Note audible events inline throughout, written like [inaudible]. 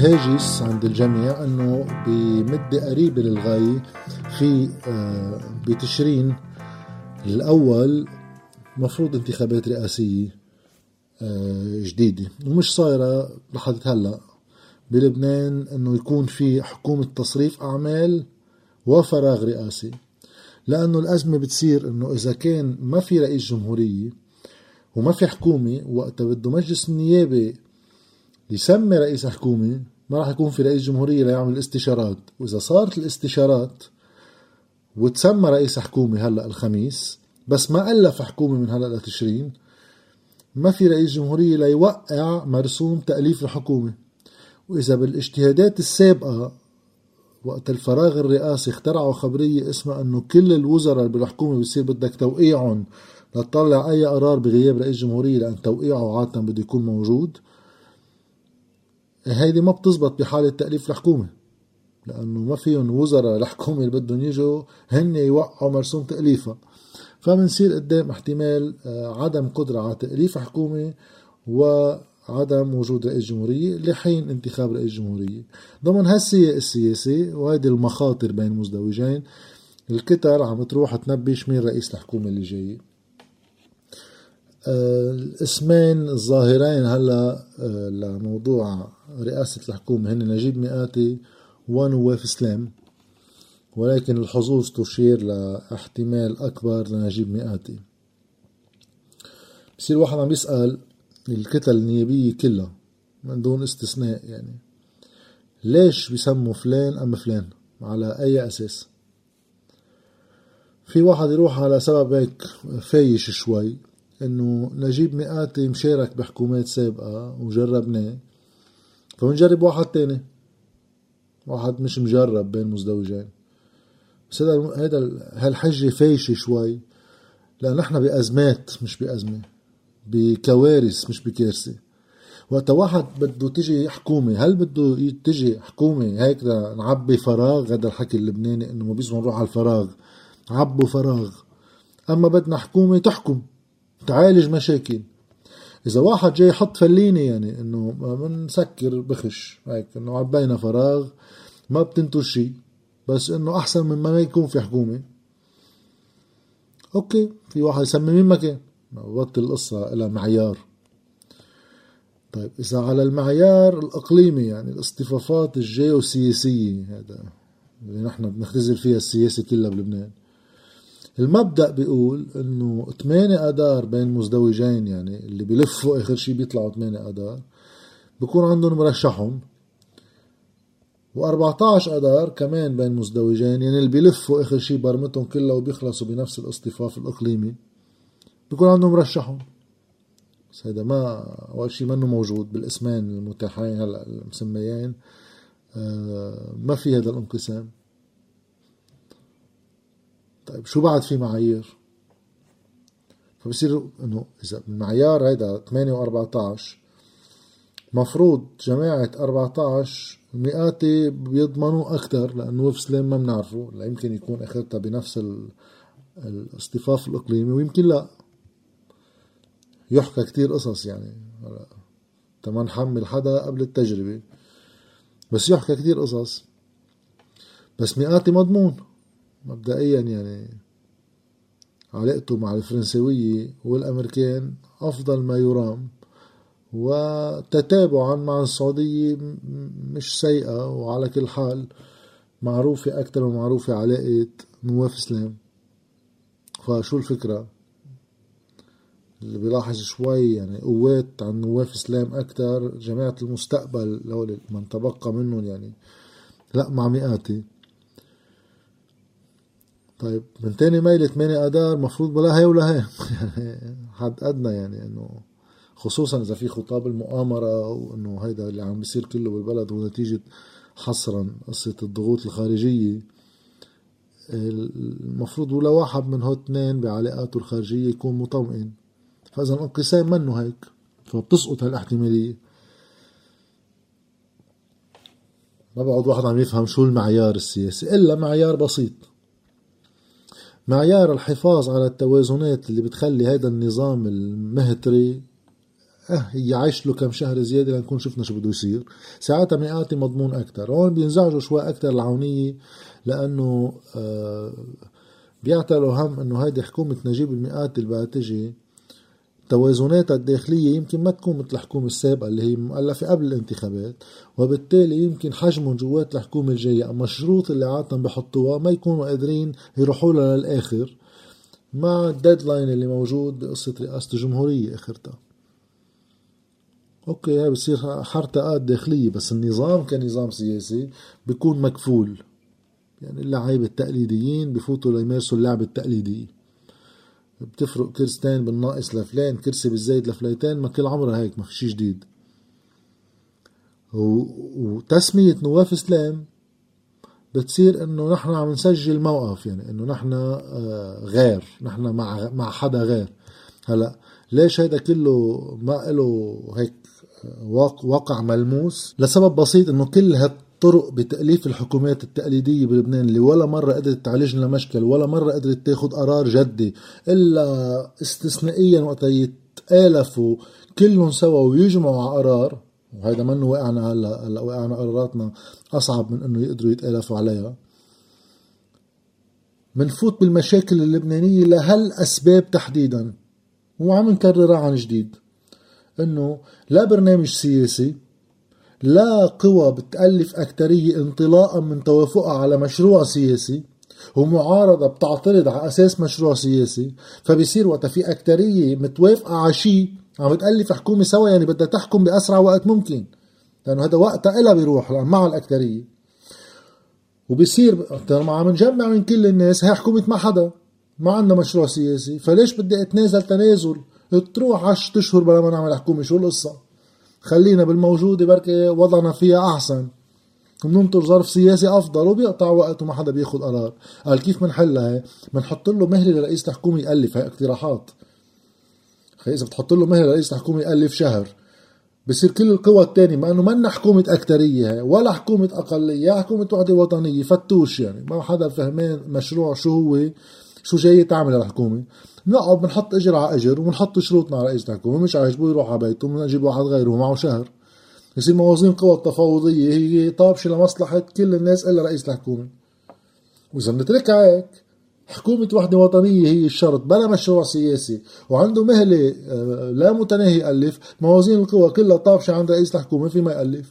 هاجس عند الجميع إنه بمدة قريبة للغاية في آه، بتشرين الأول مفروض انتخابات رئاسية آه، جديدة ومش صايرة لحد هلا بلبنان إنه يكون في حكومة تصريف أعمال وفراغ رئاسي لأنه الأزمة بتصير إنه إذا كان ما في رئيس جمهورية وما في حكومة وقتها بده مجلس النيابة يسمي رئيس حكومة ما راح يكون في رئيس جمهورية ليعمل استشارات. وإذا صارت الاستشارات وتسمى رئيس حكومة هلأ الخميس بس ما ألف حكومة من هلأ لتشرين ما في رئيس جمهورية ليوقع مرسوم تأليف الحكومة. وإذا بالاجتهادات السابقة وقت الفراغ الرئاسي اخترعوا خبرية اسمها أنه كل الوزراء بالحكومة بصير بدك توقيعهم لتطلع أي قرار بغياب رئيس جمهورية لأن توقيعه عادة بده يكون موجود. هيدي ما بتزبط بحالة تأليف الحكومة لأنه ما فيهم وزراء الحكومة اللي بدهم يجوا هن يوقعوا مرسوم تأليفها. فبنصير قدام احتمال آه، عدم قدرة على تأليف حكومة وعدم وجود رئيس جمهورية لحين انتخاب رئيس جمهورية. ضمن هالسياق السياسي وهيدي المخاطر بين مزدوجين الكتر عم تروح تنبش مين رئيس الحكومة اللي جاي. آه، الاسمين الظاهرين هلا آه، لموضوع رئاسة الحكومة. هن نجيب مئاتي ونواف سلام ولكن الحظوظ تشير لاحتمال أكبر لنجيب مئاتي. بصير واحد عم يسأل الكتل النيابية كلها من دون استثناء يعني ليش بيسموا فلان أم فلان؟ على أي أساس؟ في واحد يروح على سبب هيك فايش شوي. إنه نجيب مئاتي مشارك بحكومات سابقة وجربناه. فبنجرب واحد تاني. واحد مش مجرب بين مزدوجين. بس هذا هذا هالحجة فايشة شوي. لأن نحن بأزمات مش بأزمة. بكوارث مش بكارثة. وقت واحد بده تجي حكومة هل بده تجي حكومة هيك نعبي فراغ؟ هذا الحكي اللبناني إنه ما بيسمع نروح على الفراغ. عبوا فراغ. أما بدنا حكومة تحكم. تعالج مشاكل. إذا واحد جاي يحط فليني يعني إنه بنسكر بخش هيك إنه عبينا فراغ ما بتنتج شيء بس إنه أحسن من ما يكون في حكومة. أوكي في واحد يسمي مين ما كان بطل القصة لها معيار. طيب إذا على المعيار الإقليمي يعني الاصطفافات الجيوسياسية هذا اللي نحن بنختزل فيها السياسة كلها بلبنان. المبدأ بيقول إنه 8 آذار بين مزدوجين يعني اللي بيلفوا آخر شيء بيطلعوا 8 آذار بكون عندهم مرشحهم. و14 آذار كمان بين مزدوجين يعني اللي بيلفوا آخر شيء برمتهم كلها وبيخلصوا بنفس الاصطفاف الإقليمي بكون عندهم مرشحهم. بس هذا ما أول شيء منه موجود بالاسمين المتاحين هلأ المسميين. آه ما في هذا الانقسام. طيب شو بعد في معايير؟ فبصير إنه إذا المعيار هيدا 8 و14 مفروض جماعة 14 مئاتي بيضمنوا أكثر لأنه وف سليم ما بنعرفه لا يمكن يكون أخذتها بنفس الاصطفاف الإقليمي ويمكن لا. يحكى كتير قصص يعني. تما نحمل حدا قبل التجربة. بس يحكى كتير قصص. بس مئاتي مضمون. مبدئيا يعني علاقته مع الفرنسوية والأمريكان أفضل ما يرام وتتابعا مع السعودية مش سيئة وعلى كل حال معروفة أكثر ومعروفة علاقة نواف سلام فشو الفكرة؟ اللي بيلاحظ شوي يعني قوات عن نواف سلام أكثر جماعة المستقبل لو من تبقى منهم يعني لا مع مئاتي. طيب من تاني ميلة 8 اذار مفروض بلا هي ولا هي يعني [laughs] حد أدنى يعني إنه خصوصا إذا في خطاب المؤامرة وإنه هيدا اللي عم بيصير كله بالبلد هو نتيجة حصرا قصة الضغوط الخارجية. المفروض ولا واحد من هو اثنين بعلاقاته الخارجية يكون مطمئن. فإذا الانقسام منه هيك فبتسقط هالاحتمالية. ما بقعد واحد عم يفهم شو المعيار السياسي إلا معيار بسيط. معيار الحفاظ على التوازنات اللي بتخلي هذا النظام المهتري آه يعيش له كم شهر زيادة لنكون شفنا شو بده يصير. ساعتها مئاتي مضمون أكثر هون بينزعجوا شوي أكثر العونية لأنه آه بيعتبروا هم إنه هيدي حكومة نجيب المئات اللي بدها تجي توازناتها الداخلية يمكن ما تكون مثل الحكومة السابقة اللي هي مؤلفة قبل الانتخابات وبالتالي يمكن حجمهم جوات الحكومة الجاية أما الشروط اللي عادة بحطوها ما يكونوا قادرين يروحوا لها للآخر مع ال deadline اللي موجود بقصة رئاسة الجمهورية آخرتها. أوكي هاي بصير حرتقات داخلية بس النظام كنظام سياسي بيكون مكفول. يعني اللعيبة التقليديين بفوتوا ليمارسوا اللعبة التقليدية بتفرق كرسيين بالناقص لفلان كرسي بالزايد لعليتان ما كل عمرها هيك ما في شي جديد وتسمية نواف سلام بتصير إنه نحن عم نسجل موقف يعني إنه نحن آه، غير نحن مع مع حدا غير. هلأ ليش هيدا كله ما له هيك آه، واقع ملموس؟ لسبب بسيط إنه كل هال طرق بتأليف الحكومات التقليدية بلبنان اللي ولا مرة قدرت تعالج لنا مشكل ولا مرة قدرت تاخد قرار جدي إلا استثنائيا وقت يتآلفوا كلهم سوا ويجمعوا على قرار وهذا منه وقعنا هلأ هلأ وقعنا قراراتنا أصعب من إنه يقدروا يتآلفوا عليها. منفوت بالمشاكل اللبنانية لهالأسباب تحديدا وعم نكررها عن جديد إنه لا برنامج سياسي لا قوى بتألف أكترية انطلاقا من توافقها على مشروع سياسي ومعارضة بتعترض على أساس مشروع سياسي. فبصير وقت في أكترية متوافقة على شيء عم بتألف حكومة سوا يعني بدها تحكم بأسرع وقت ممكن. لأنه هذا وقتها إلها بيروح مع الأكترية. وبصير لما عم نجمع من كل الناس هي حكومة ما حدا ما عندنا مشروع سياسي. فليش بدي أتنازل تنازل؟ تروح عشر أشهر بلا ما نعمل حكومة شو القصة؟ خلينا بالموجودة بركي وضعنا فيها أحسن. بننطر ظرف سياسي أفضل وبيقطع وقت وما حدا بياخذ قرار. قال كيف بنحلها بنحط له مهلة لرئيس الحكومة يألف. هي اقتراحات. خي إذا بتحط له مهلة لرئيس الحكومة يألف شهر بصير كل القوى الثانية ما إنه منا حكومة أكترية ولا حكومة أقلية حكومة وحدة وطنية فتوش يعني. ما حدا فهمان مشروع شو هو. شو جاي تعمل الحكومة نقعد بنحط إجر على إجر وبنحط شروطنا على رئيس الحكومة. مش عاجبه يروح على بيته ونجيب واحد غيره معه شهر. يصير موازين قوى التفاوضية هي طابشة لمصلحة كل الناس إلا رئيس الحكومة. وإذا بنتركها هيك حكومة وحدة وطنية هي الشرط بلا مشروع سياسي وعنده مهلة آه، لا متناهي يألف. موازين القوى كلها طابشة عند رئيس الحكومة في ما يألف.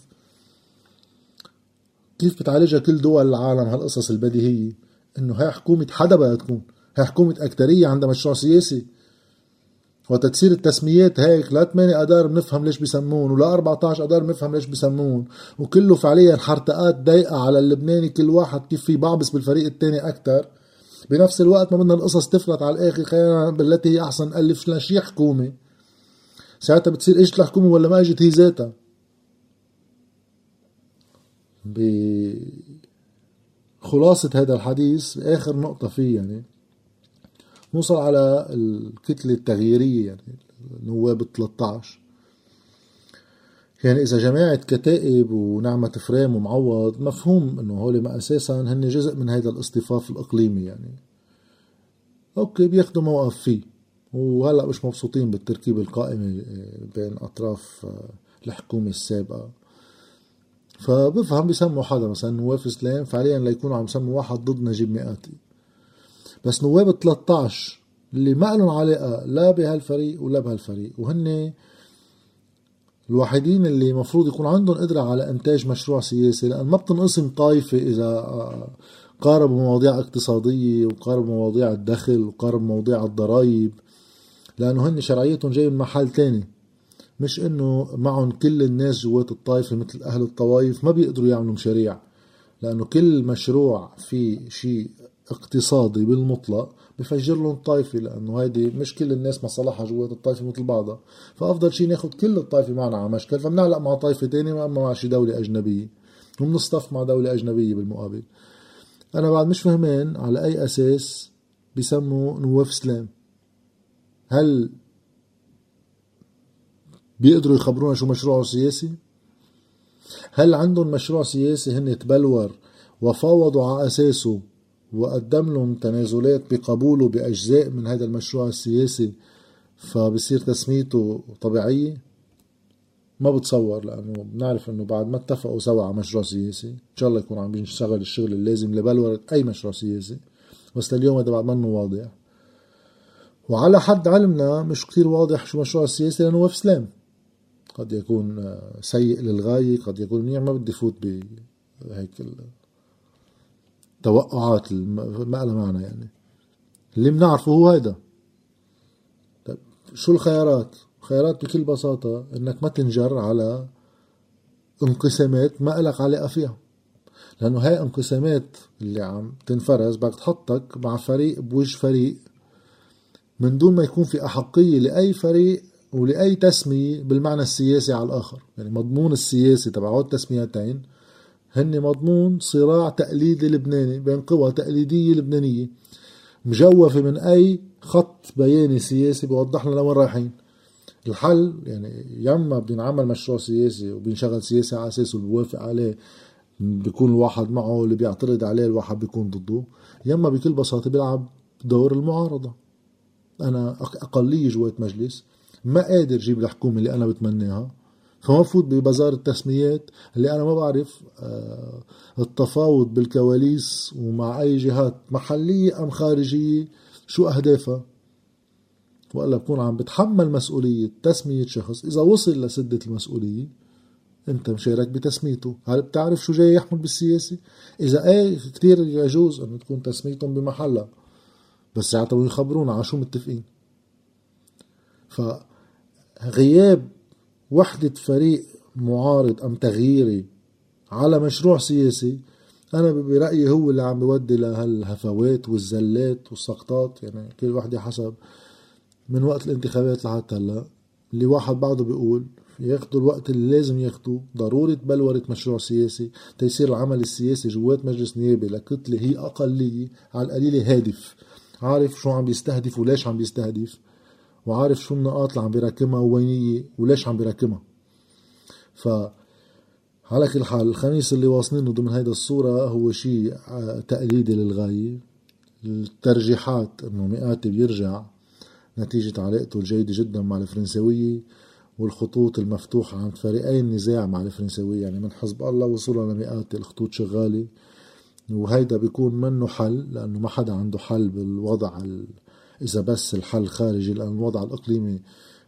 كيف بتعالجها كل دول العالم هالقصص البديهية؟ إنه هي حكومة حدا بدها تكون. هي حكومة أكترية عندها مشروع سياسي وتتصير التسميات هيك لا 8 أدار بنفهم ليش بسمون ولا 14 أدار بنفهم ليش بسمون. وكله فعليا حرتقات ضيقة على اللبناني كل واحد كيف في بعبس بالفريق الثاني أكثر بنفس الوقت ما بدنا القصص تفلت على الآخر خلينا بالتي هي أحسن ألف لنا شي حكومة. ساعتها بتصير اجت الحكومة ولا ما إجت هي ذاتها؟ بخلاصة هذا الحديث آخر نقطة فيه يعني. نوصل على الكتلة التغييرية يعني نواب 13 يعني إذا جماعة كتائب ونعمة فريم ومعوض مفهوم إنه هول ما أساسا هن جزء من هذا الاصطفاف الإقليمي يعني. أوكي بياخدوا موقف فيه. وهلأ مش مبسوطين بالتركيبة القائمة بين أطراف الحكومة السابقة. فبفهم بيسموا حدا مثلا نواف سلام فعليا ليكونوا عم يسموا واحد ضد نجيب ميقاتي. بس نواب 13 اللي ما لهم علاقة لا بهالفريق ولا بهالفريق. وهن الوحيدين اللي مفروض يكون عندهم قدرة على إنتاج مشروع سياسي لأن ما بتنقسم طائفة إذا قاربوا مواضيع اقتصادية وقاربوا مواضيع الدخل وقاربوا مواضيع الضرائب لأنه هن شرعيتهم جاي من محل تاني. مش إنه معهم كل الناس جوات الطائفة مثل أهل الطوائف ما بيقدروا يعملوا مشاريع لأنه كل مشروع في شيء اقتصادي بالمطلق بفجر لهم طائفة لأنه هيدي مش كل الناس مصالحها جوات الطائفة مثل بعضها. فأفضل شيء ناخد كل الطائفة معنا على مشكل فبنعلق مع طائفة تانية أما مع شي دولة أجنبية. وبنصطف مع دولة أجنبية بالمقابل. أنا بعد مش فهمان على أي أساس بيسموا نواف سلام. هل بيقدروا يخبرونا شو مشروعه السياسي هل عندهم مشروع سياسي هن تبلور وفاوضوا على أساسه وقدم لهم تنازلات بقبوله بأجزاء من هذا المشروع السياسي فبصير تسميته طبيعية؟ ما بتصور لأنه بنعرف إنه بعد ما اتفقوا سوا على مشروع سياسي إن شاء الله يكون عم يشتغل الشغل اللازم لبلورة أي مشروع سياسي بس لليوم هذا بعد منه واضح. وعلى حد علمنا مش كتير واضح شو مشروع السياسي لأنه وقف سلام قد يكون سيء للغاية قد يكون منيح ما بدي فوت بهيك التوقعات ما لها معنى يعني. اللي بنعرفه هو هيدا. طيب شو الخيارات؟ خيارات بكل بساطة إنك ما تنجر على انقسامات ما إلك علاقة فيها. لأنه هاي انقسامات اللي عم تنفرز بدك تحطك مع فريق بوجه فريق من دون ما يكون في أحقية لأي فريق ولأي تسمية بالمعنى السياسي على الآخر. يعني مضمون السياسي تبع هول التسميتين هن مضمون صراع تقليدي لبناني بين قوى تقليدية لبنانية. مجوفة من أي خط بياني سياسي بيوضح لنا لوين رايحين. الحل يعني يما بينعمل مشروع سياسي وبينشغل سياسي على اساسه بيوافق عليه بيكون الواحد معه اللي بيعترض عليه الواحد بيكون ضده. يما بكل بساطة بيلعب دور المعارضة. أنا أقلية جوات مجلس ما قادر جيب الحكومة اللي أنا بتمناها فما بفوت ببازار التسميات اللي أنا ما بعرف آه، التفاوض بالكواليس ومع أي جهات محلية أم خارجية شو أهدافها؟ وإلا بكون عم بتحمل مسؤولية تسمية شخص. إذا وصل لسدة المسؤولية أنت مشارك بتسميته. هل بتعرف شو جاي يحمل بالسياسة؟ إذا إيه كتير يجوز أن تكون تسميتهم بمحلها. بس ساعتها يخبرونا؟ على شو متفقين؟ فغياب وحدة فريق معارض أم تغييري على مشروع سياسي أنا برأيي هو اللي عم بودي لهالهفوات والزلات والسقطات يعني كل وحدة حسب من وقت الانتخابات لحتى هلا اللي واحد بعده بيقول ياخدوا الوقت اللي لازم ياخدوه ضروري تبلورة مشروع سياسي تيصير العمل السياسي جوات مجلس نيابي لكتلة هي أقلية على القليلة هادف عارف شو عم بيستهدف وليش عم بيستهدف. وعارف شو النقاط اللي عم بيراكمها ووينية وليش عم بيراكمها. ف على كل حال الخميس اللي واصلينه ضمن هيدا الصورة هو شيء تقليدي للغاية. الترجيحات إنه مئاتي بيرجع نتيجة علاقته الجيدة جدا مع الفرنسوية والخطوط المفتوحة عند فريقي النزاع مع الفرنسوية. يعني من حزب الله وصولا لمئات الخطوط شغالة. وهيدا بيكون منه حل لأنه ما حدا عنده حل بالوضع إذا بس الحل خارجي لأن الوضع الإقليمي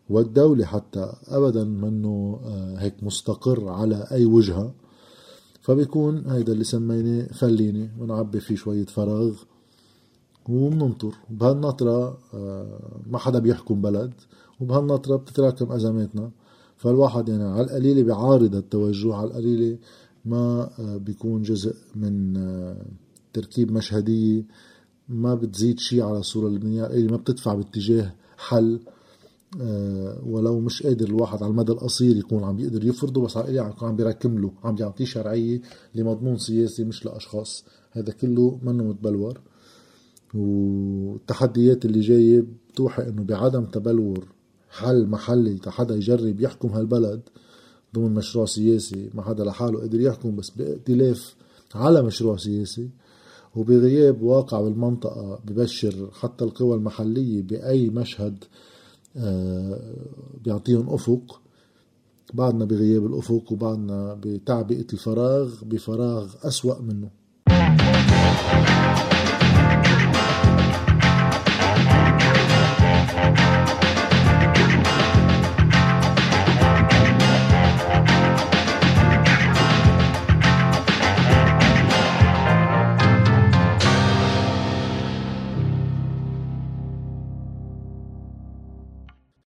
والدولي حتى أبدا منه آه، هيك مستقر على أي وجهة. فبيكون هيدا اللي سميناه فليني. ونعبي فيه شوية فراغ وبننطر بهالنطرة آه، ما حدا بيحكم بلد وبهالنطرة بتتراكم أزماتنا. فالواحد يعني على القليلة بيعارض التوجه على القليلة ما آه، بيكون جزء من تركيب مشهدية ما بتزيد شيء على الصورة اللبنانية اللي ما بتدفع باتجاه حل. ولو مش قادر الواحد على المدى القصير يكون عم بيقدر يفرضه بس على عم عم بيركم له عم بيعطيه شرعية لمضمون سياسي مش لأشخاص. هذا كله منه متبلور. والتحديات اللي جاية بتوحي إنه بعدم تبلور حل محلي حدا يجرب يحكم هالبلد ضمن مشروع سياسي ما حدا لحاله قدر يحكم بس بائتلاف على مشروع سياسي. وبغياب واقع بالمنطقة ببشر حتى القوى المحلية بأي مشهد آه، بيعطيهم أفق. بعدنا بغياب الأفق وبعدنا بتعبئة الفراغ بفراغ أسوأ منه.